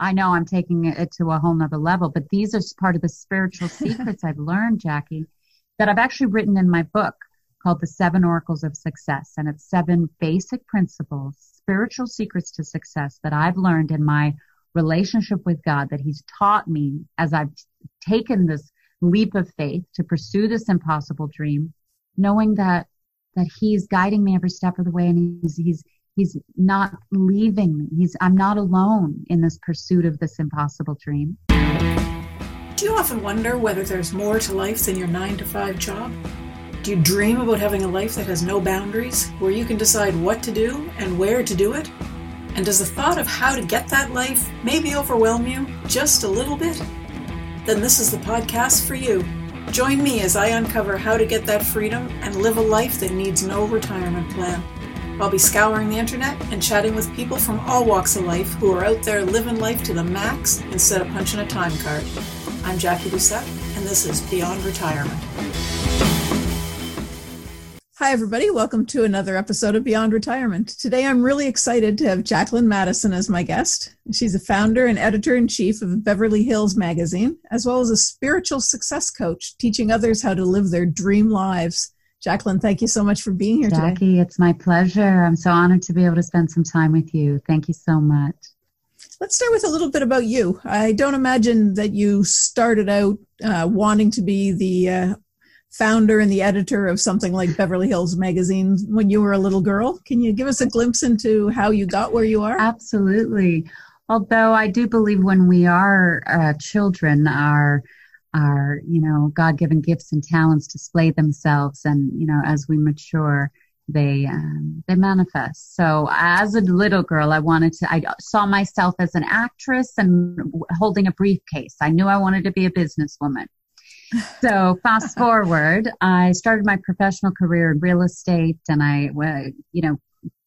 I know I'm taking it to a whole nother level, but these are part of the spiritual secrets I've learned, Jackie, that I've actually written in my book called The Seven Oracles of Success. And it's seven basic principles, spiritual secrets to success that I've learned in my relationship with God, that He's taught me as I've taken this leap of faith to pursue this impossible dream, knowing that that He's guiding me every step of the way and He's He's He's not leaving me. He's I'm not alone in this pursuit of this impossible dream. Do you often wonder whether there's more to life than your 9 to 5 job? Do you dream about having a life that has no boundaries, where you can decide what to do and where to do it? And does the thought of how to get that life maybe overwhelm you just a little bit? Then this is the podcast for you. Join me as I uncover how to get that freedom and live a life that needs no retirement plan. I'll be scouring the internet and chatting with people from all walks of life who are out there living life to the max instead of punching a time card. I'm Jackie Doucette, and this is Beyond Retirement. Hi, everybody. Welcome to another episode of Beyond Retirement. Today, I'm really excited to have Jacqueline Maddison as my guest. She's a founder and editor in chief of Beverly Hills Magazine, as well as a spiritual success coach, teaching others how to live their dream lives. Jacqueline, thank you so much for being here today. Jackie, today. it's my pleasure. I'm so honored to be able to spend some time with you. Thank you so much. Let's start with a little bit about you. I don't imagine that you started out uh, wanting to be the uh, founder and the editor of something like Beverly Hills Magazine when you were a little girl. Can you give us a glimpse into how you got where you are? Absolutely. Although I do believe when we are uh, children, our our you know God-given gifts and talents display themselves, and you know as we mature, they um, they manifest. So as a little girl, I wanted to. I saw myself as an actress and holding a briefcase. I knew I wanted to be a businesswoman. So fast forward, I started my professional career in real estate, and I, you know,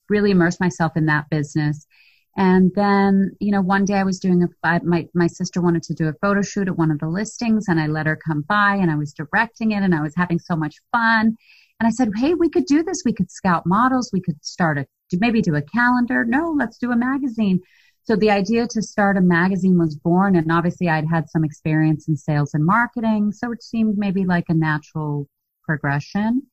really immersed myself in that business. And then, you know, one day I was doing a, my, my sister wanted to do a photo shoot at one of the listings and I let her come by and I was directing it and I was having so much fun. And I said, Hey, we could do this. We could scout models. We could start a, maybe do a calendar. No, let's do a magazine. So the idea to start a magazine was born, and obviously I'd had some experience in sales and marketing, so it seemed maybe like a natural progression.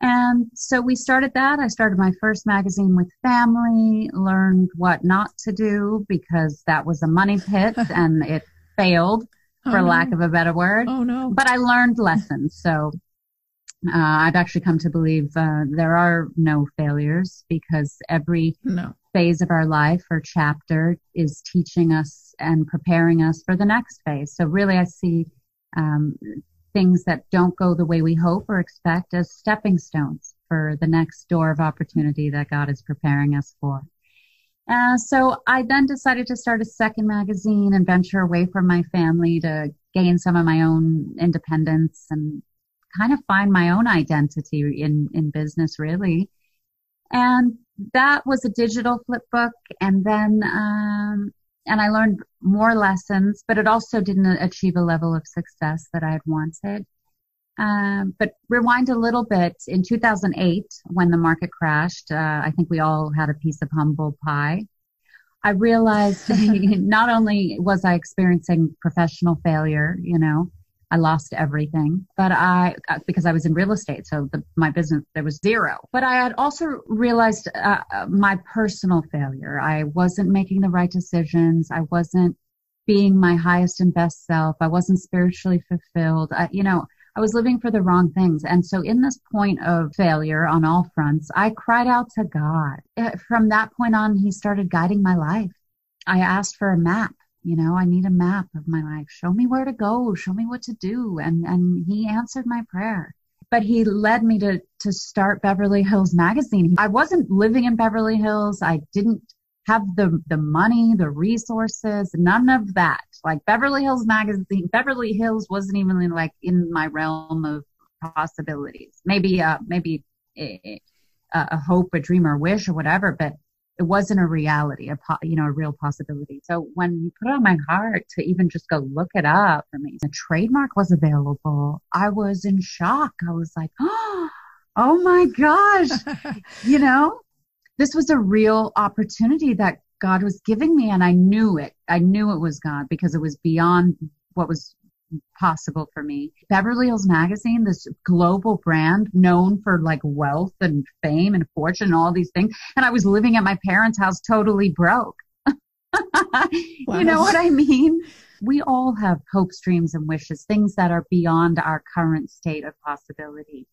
And so we started that. I started my first magazine with family, learned what not to do because that was a money pit and it failed, for oh, no. lack of a better word. Oh, no. But I learned lessons. So uh, I've actually come to believe uh, there are no failures because every no phase of our life or chapter is teaching us and preparing us for the next phase. So really, I see um, things that don't go the way we hope or expect as stepping stones for the next door of opportunity that God is preparing us for. Uh, so I then decided to start a second magazine and venture away from my family to gain some of my own independence and kind of find my own identity in, in business, really. And that was a digital flip book. And then, um, and I learned more lessons, but it also didn't achieve a level of success that I had wanted. Um, but rewind a little bit in 2008 when the market crashed. Uh, I think we all had a piece of humble pie. I realized not only was I experiencing professional failure, you know, I lost everything, but I, uh, because I was in real estate, so the, my business, there was zero. But I had also realized uh, uh, my personal failure. I wasn't making the right decisions. I wasn't being my highest and best self. I wasn't spiritually fulfilled. I, you know, I was living for the wrong things. And so in this point of failure on all fronts, I cried out to God. Uh, from that point on, he started guiding my life. I asked for a map you know i need a map of my life. Show me where to go. Show me what to do. And and he answered my prayer. But he led me to to start beverly hills magazine. I wasn't living in beverly hills. I didn't have the the money the resources none of that. Like beverly hills magazine beverly hills wasn't even like in my realm of possibilities. Maybe uh maybe a, a hope a dream or wish or whatever but it wasn't a reality, a po- you know, a real possibility. So when you put it on my heart to even just go look it up for me, the trademark was available. I was in shock. I was like, oh, oh my gosh, you know, this was a real opportunity that God was giving me, and I knew it. I knew it was God because it was beyond what was possible for me. Beverly Hills Magazine, this global brand known for like wealth and fame and fortune and all these things. And I was living at my parents' house totally broke. wow. You know what I mean? We all have hopes, dreams, and wishes, things that are beyond our current state of possibility.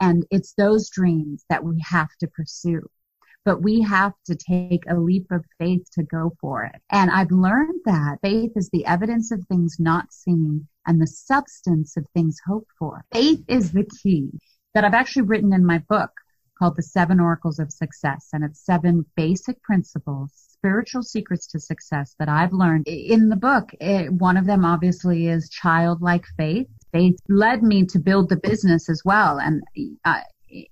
And it's those dreams that we have to pursue but we have to take a leap of faith to go for it. And I've learned that faith is the evidence of things not seen and the substance of things hoped for. Faith is the key that I've actually written in my book called The Seven Oracles of Success. And it's seven basic principles, spiritual secrets to success that I've learned in the book. It, one of them obviously is childlike faith. Faith led me to build the business as well. And uh,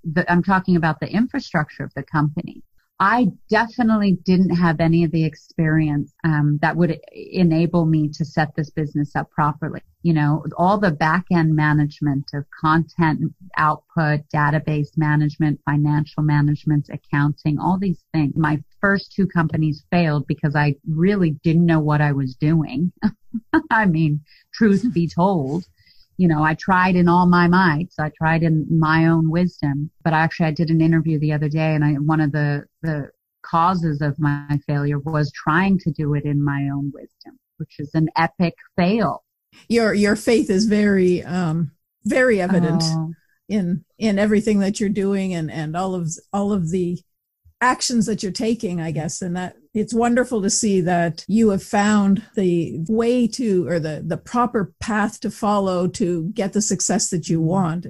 the, I'm talking about the infrastructure of the company. I definitely didn't have any of the experience um, that would enable me to set this business up properly. You know, all the back end management of content output, database management, financial management, accounting, all these things. My first two companies failed because I really didn't know what I was doing. I mean, truth be told you know, I tried in all my mights. I tried in my own wisdom. But actually, I did an interview the other day, and I, one of the the causes of my failure was trying to do it in my own wisdom, which is an epic fail. Your your faith is very um, very evident oh. in in everything that you're doing, and and all of all of the actions that you're taking, I guess, and that it's wonderful to see that you have found the way to or the the proper path to follow to get the success that you want.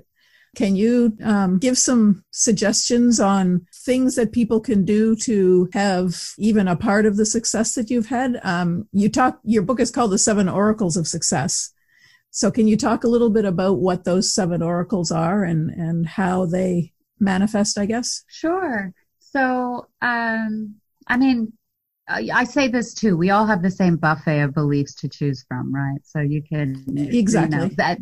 Can you um, give some suggestions on things that people can do to have even a part of the success that you've had? Um, you talk. Your book is called "The Seven Oracles of Success." So, can you talk a little bit about what those seven oracles are and and how they manifest? I guess. Sure. So, um, I mean, I say this too. We all have the same buffet of beliefs to choose from, right? So you can exactly you know, that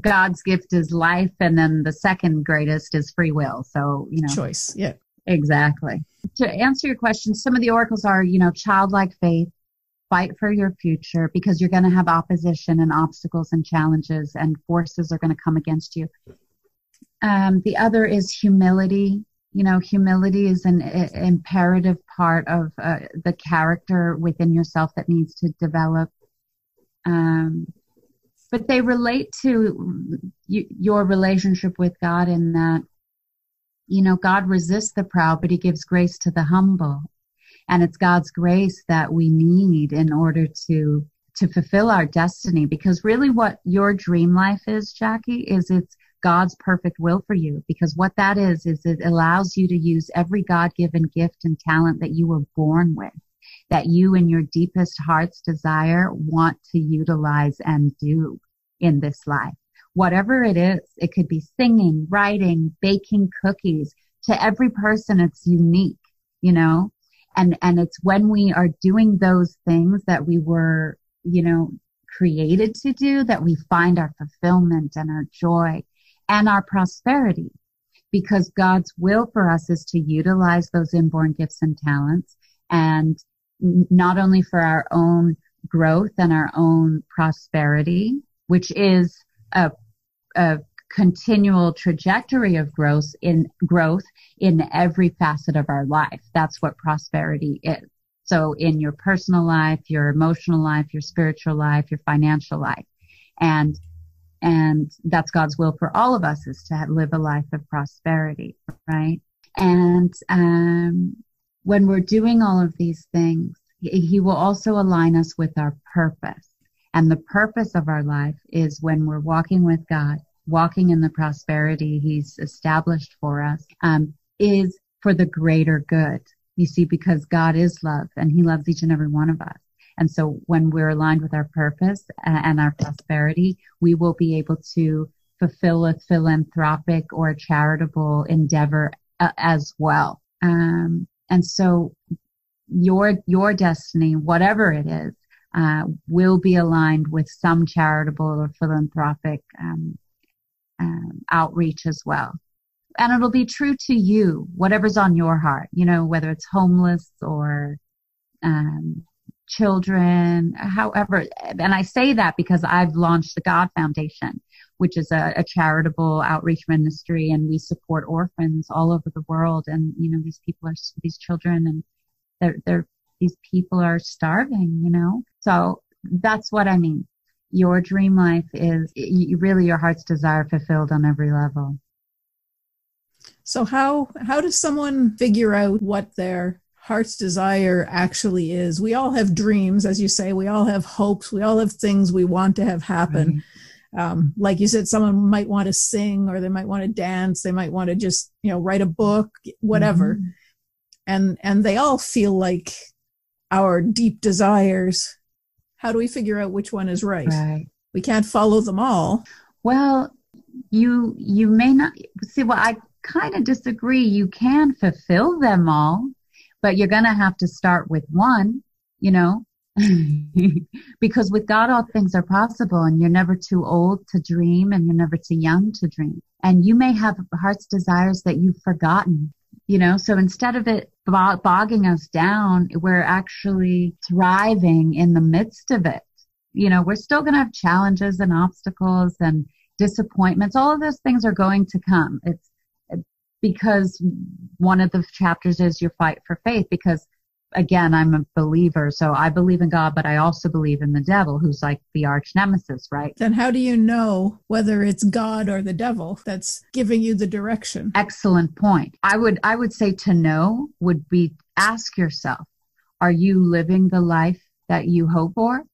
God's gift is life, and then the second greatest is free will. So you know, choice. Yeah, exactly. To answer your question, some of the oracles are, you know, childlike faith, fight for your future because you're going to have opposition and obstacles and challenges, and forces are going to come against you. Um, the other is humility you know, humility is an imperative part of uh, the character within yourself that needs to develop. Um, but they relate to y- your relationship with God in that, you know, God resists the proud, but He gives grace to the humble, and it's God's grace that we need in order to to fulfill our destiny. Because really, what your dream life is, Jackie, is it's God's perfect will for you because what that is is it allows you to use every God-given gift and talent that you were born with that you in your deepest heart's desire want to utilize and do in this life. Whatever it is it could be singing writing baking cookies to every person it's unique you know? And and it's when we are doing those things that we were you know created to do that we find our fulfillment and our joy and our prosperity because God's will for us is to utilize those inborn gifts and talents and not only for our own growth and our own prosperity, which is a, a continual trajectory of growth in growth in every facet of our life. That's what prosperity is. So in your personal life, your emotional life, your spiritual life, your financial life. And and that's God's will for all of us is to live a life of prosperity, right? And um, when we're doing all of these things, He will also align us with our purpose. And the purpose of our life is when we're walking with God, walking in the prosperity He's established for us, um, is for the greater good. You see, because God is love and He loves each and every one of us. And so when we're aligned with our purpose and our prosperity, we will be able to fulfill a philanthropic or charitable endeavor uh, as well. Um, and so your, your destiny, whatever it is, uh, will be aligned with some charitable or philanthropic um, um, outreach as well. And it'll be true to you, whatever's on your heart, you know, whether it's homeless or um, children, however. And I say that because I've launched the God Foundation, which is a, a, charitable outreach ministry, and we support orphans all over the world. And you know, these people are these children, and they're they're these people are starving. You know, so that's what I mean. Your dream life is really your heart's desire fulfilled on every level. So how how does someone figure out what their heart's desire actually is? We all have dreams, as you say. We all have hopes. We all have things we want to have happen. Right. Um, like you said, someone might want to sing, or they might want to dance. They might want to just you know write a book, whatever. Mm-hmm. And and they all feel like our deep desires. How do we figure out which one is right? right. We can't follow them all. Well, you you may not see. Well, I kind of disagree. You can fulfill them all, but you're going to have to start with one, you know, because with God, all things are possible and you're never too old to dream and you're never too young to dream. And you may have heart's desires that you've forgotten, you know, so instead of it bogging us down, we're actually thriving in the midst of it. You know, we're still going to have challenges and obstacles and disappointments. All of those things are going to come. It's because one of the chapters is your fight for faith because again i'm a believer so i believe in god but i also believe in the devil who's like the arch nemesis right? Then how do you know whether it's god or the devil that's giving you the direction? Excellent point. I would i would say to know would be ask yourself are you living the life that you hope for?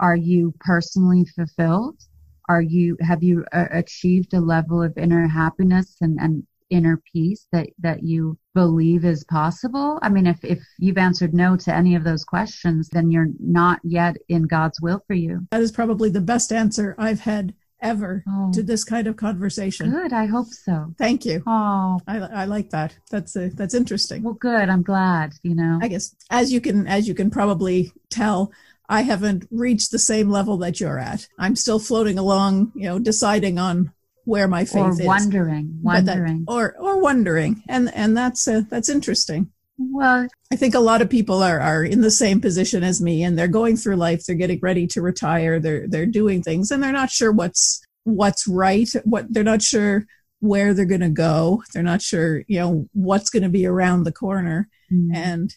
Are you personally fulfilled? Are you have you uh, achieved a level of inner happiness and, and inner peace that that you believe is possible? I mean if if you've answered no to any of those questions then you're not yet in god's will for you. That is probably the best answer i've had ever oh, to this kind of conversation. Good. I hope so. Thank you. Oh. I, I like that. That's a, that's interesting. Well good. I'm glad you know. I guess as you can as you can probably tell I haven't reached the same level that you're at. I'm still floating along, you know, deciding on where my faith or is. Wondering, wondering, that, or or wondering, and and that's uh, that's interesting. Well, I think a lot of people are are in the same position as me, and they're going through life. They're getting ready to retire. They're they're doing things, and they're not sure what's what's right. What they're not sure where they're going to go. They're not sure, you know, what's going to be around the corner, mm. and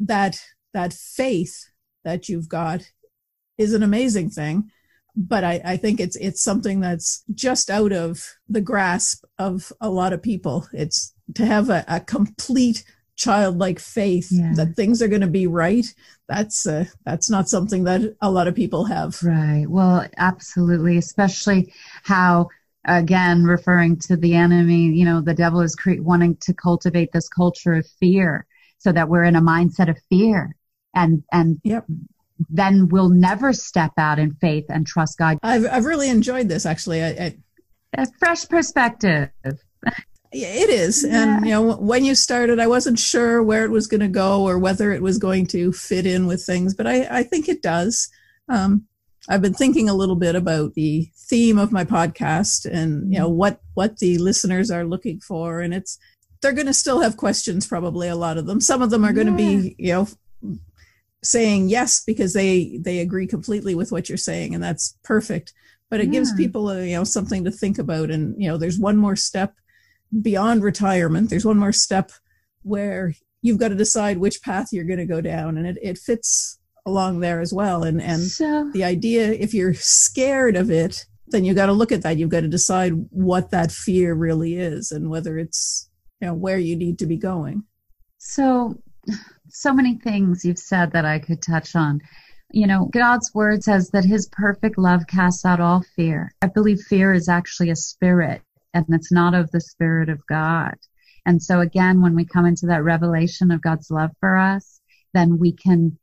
that that faith that you've got is an amazing thing but I, I, think it's it's something that's just out of the grasp of a lot of people. It's to have a, a complete childlike faith yeah. that things are going to be right. That's uh, that's not something that a lot of people have. Right. Well, absolutely. Especially how again referring to the enemy. You know, the devil is cre- wanting to cultivate this culture of fear, so that we're in a mindset of fear and and yep then we'll never step out in faith and trust God. I've, I've really enjoyed this actually. I, I, a fresh perspective. it is. Yeah. And, you know, when you started, I wasn't sure where it was going to go or whether it was going to fit in with things, but I, I think it does. Um, I've been thinking a little bit about the theme of my podcast and, you know, what, what the listeners are looking for. And it's, they're going to still have questions, probably a lot of them. Some of them are going to be, you know, saying yes because they they agree completely with what you're saying and that's perfect. But it yeah. gives people a, you know something to think about and you know there's one more step beyond retirement. There's one more step where you've got to decide which path you're going to go down and it, it fits along there as well. And and so, the idea if you're scared of it then you've got to look at that. You've got to decide what that fear really is and whether it's you know where you need to be going. So so many things you've said that I could touch on. You know, God's word says that his perfect love casts out all fear. I believe fear is actually a spirit and it's not of the spirit of God. And so again, when we come into that revelation of God's love for us, then we can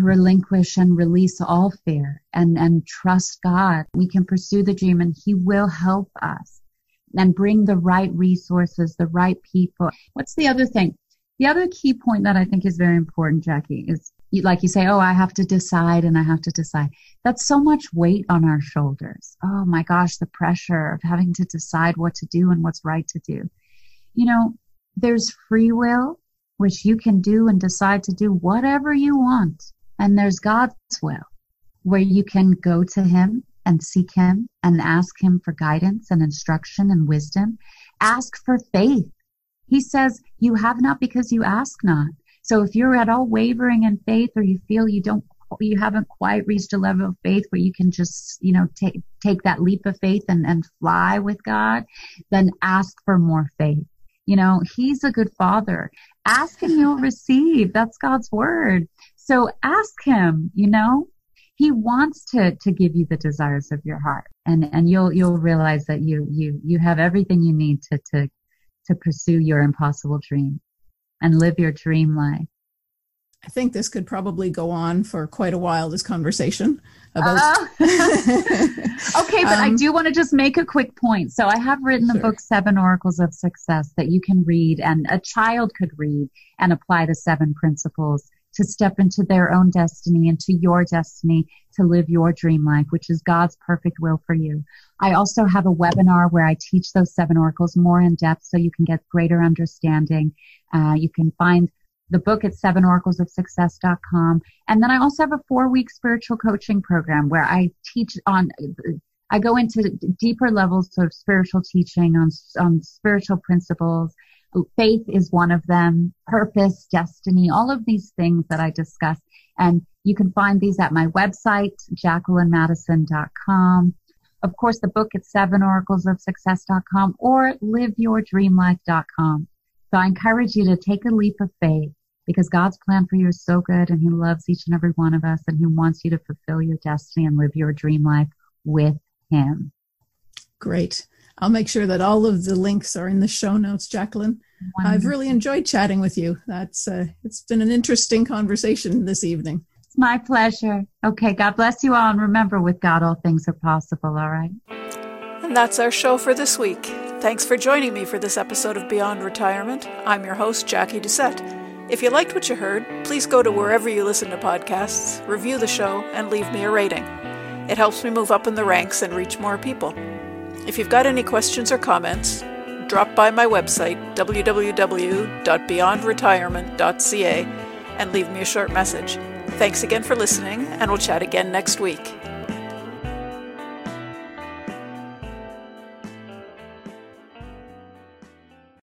relinquish and release all fear and, and trust God. We can pursue the dream and he will help us and bring the right resources, the right people. What's the other thing? The other key point that I think is very important, Jackie, is like you say, oh, I have to decide and I have to decide. That's so much weight on our shoulders. Oh my gosh, the pressure of having to decide what to do and what's right to do. You know, there's free will, which you can do and decide to do whatever you want. And there's God's will, where you can go to Him and seek Him and ask Him for guidance and instruction and wisdom. Ask for faith. He says, You have not because you ask not. So if you're at all wavering in faith or you feel you don't you haven't quite reached a level of faith where you can just, you know, take take that leap of faith and, and fly with God, then ask for more faith. You know, He's a good father. Ask and you'll receive. That's God's word. So ask Him, you know, He wants to to give you the desires of your heart. And and you'll you'll realize that you you you have everything you need to to to pursue your impossible dream and live your dream life. I think this could probably go on for quite a while, this conversation about. Uh, okay, but um, I do want to just make a quick point. So I have written sure. the book Seven Oracles of Success that you can read and a child could read and apply the seven principles to step into their own destiny, into your destiny, to live your dream life, which is God's perfect will for you. I also have a webinar where I teach those seven oracles more in depth so you can get greater understanding. Uh, you can find the book at sevenoraclesofsuccess.com. And then I also have a four week spiritual coaching program where I teach on, I go into deeper levels of spiritual teaching on, on spiritual principles. Faith is one of them, purpose, destiny, all of these things that I discuss. And you can find these at my website, jacquelinemaddison.com. Of course, the book at sevenoraclesofsuccess.com or liveyourdreamlife.com. So I encourage you to take a leap of faith because God's plan for you is so good and He loves each and every one of us and He wants you to fulfill your destiny and live your dream life with Him. Great. I'll make sure that all of the links are in the show notes, Jacqueline. Wonderful. I've really enjoyed chatting with you. That's uh, it's been an interesting conversation this evening. It's my pleasure. Okay, God bless you all, and remember, with God, all things are possible. All right. And that's our show for this week. Thanks for joining me for this episode of Beyond Retirement. I'm your host, Jackie Doucette. If you liked what you heard, please go to wherever you listen to podcasts, review the show, and leave me a rating. It helps me move up in the ranks and reach more people. If you've got any questions or comments, drop by my website, www.beyondretirement.ca, and leave me a short message. Thanks again for listening, and we'll chat again next week.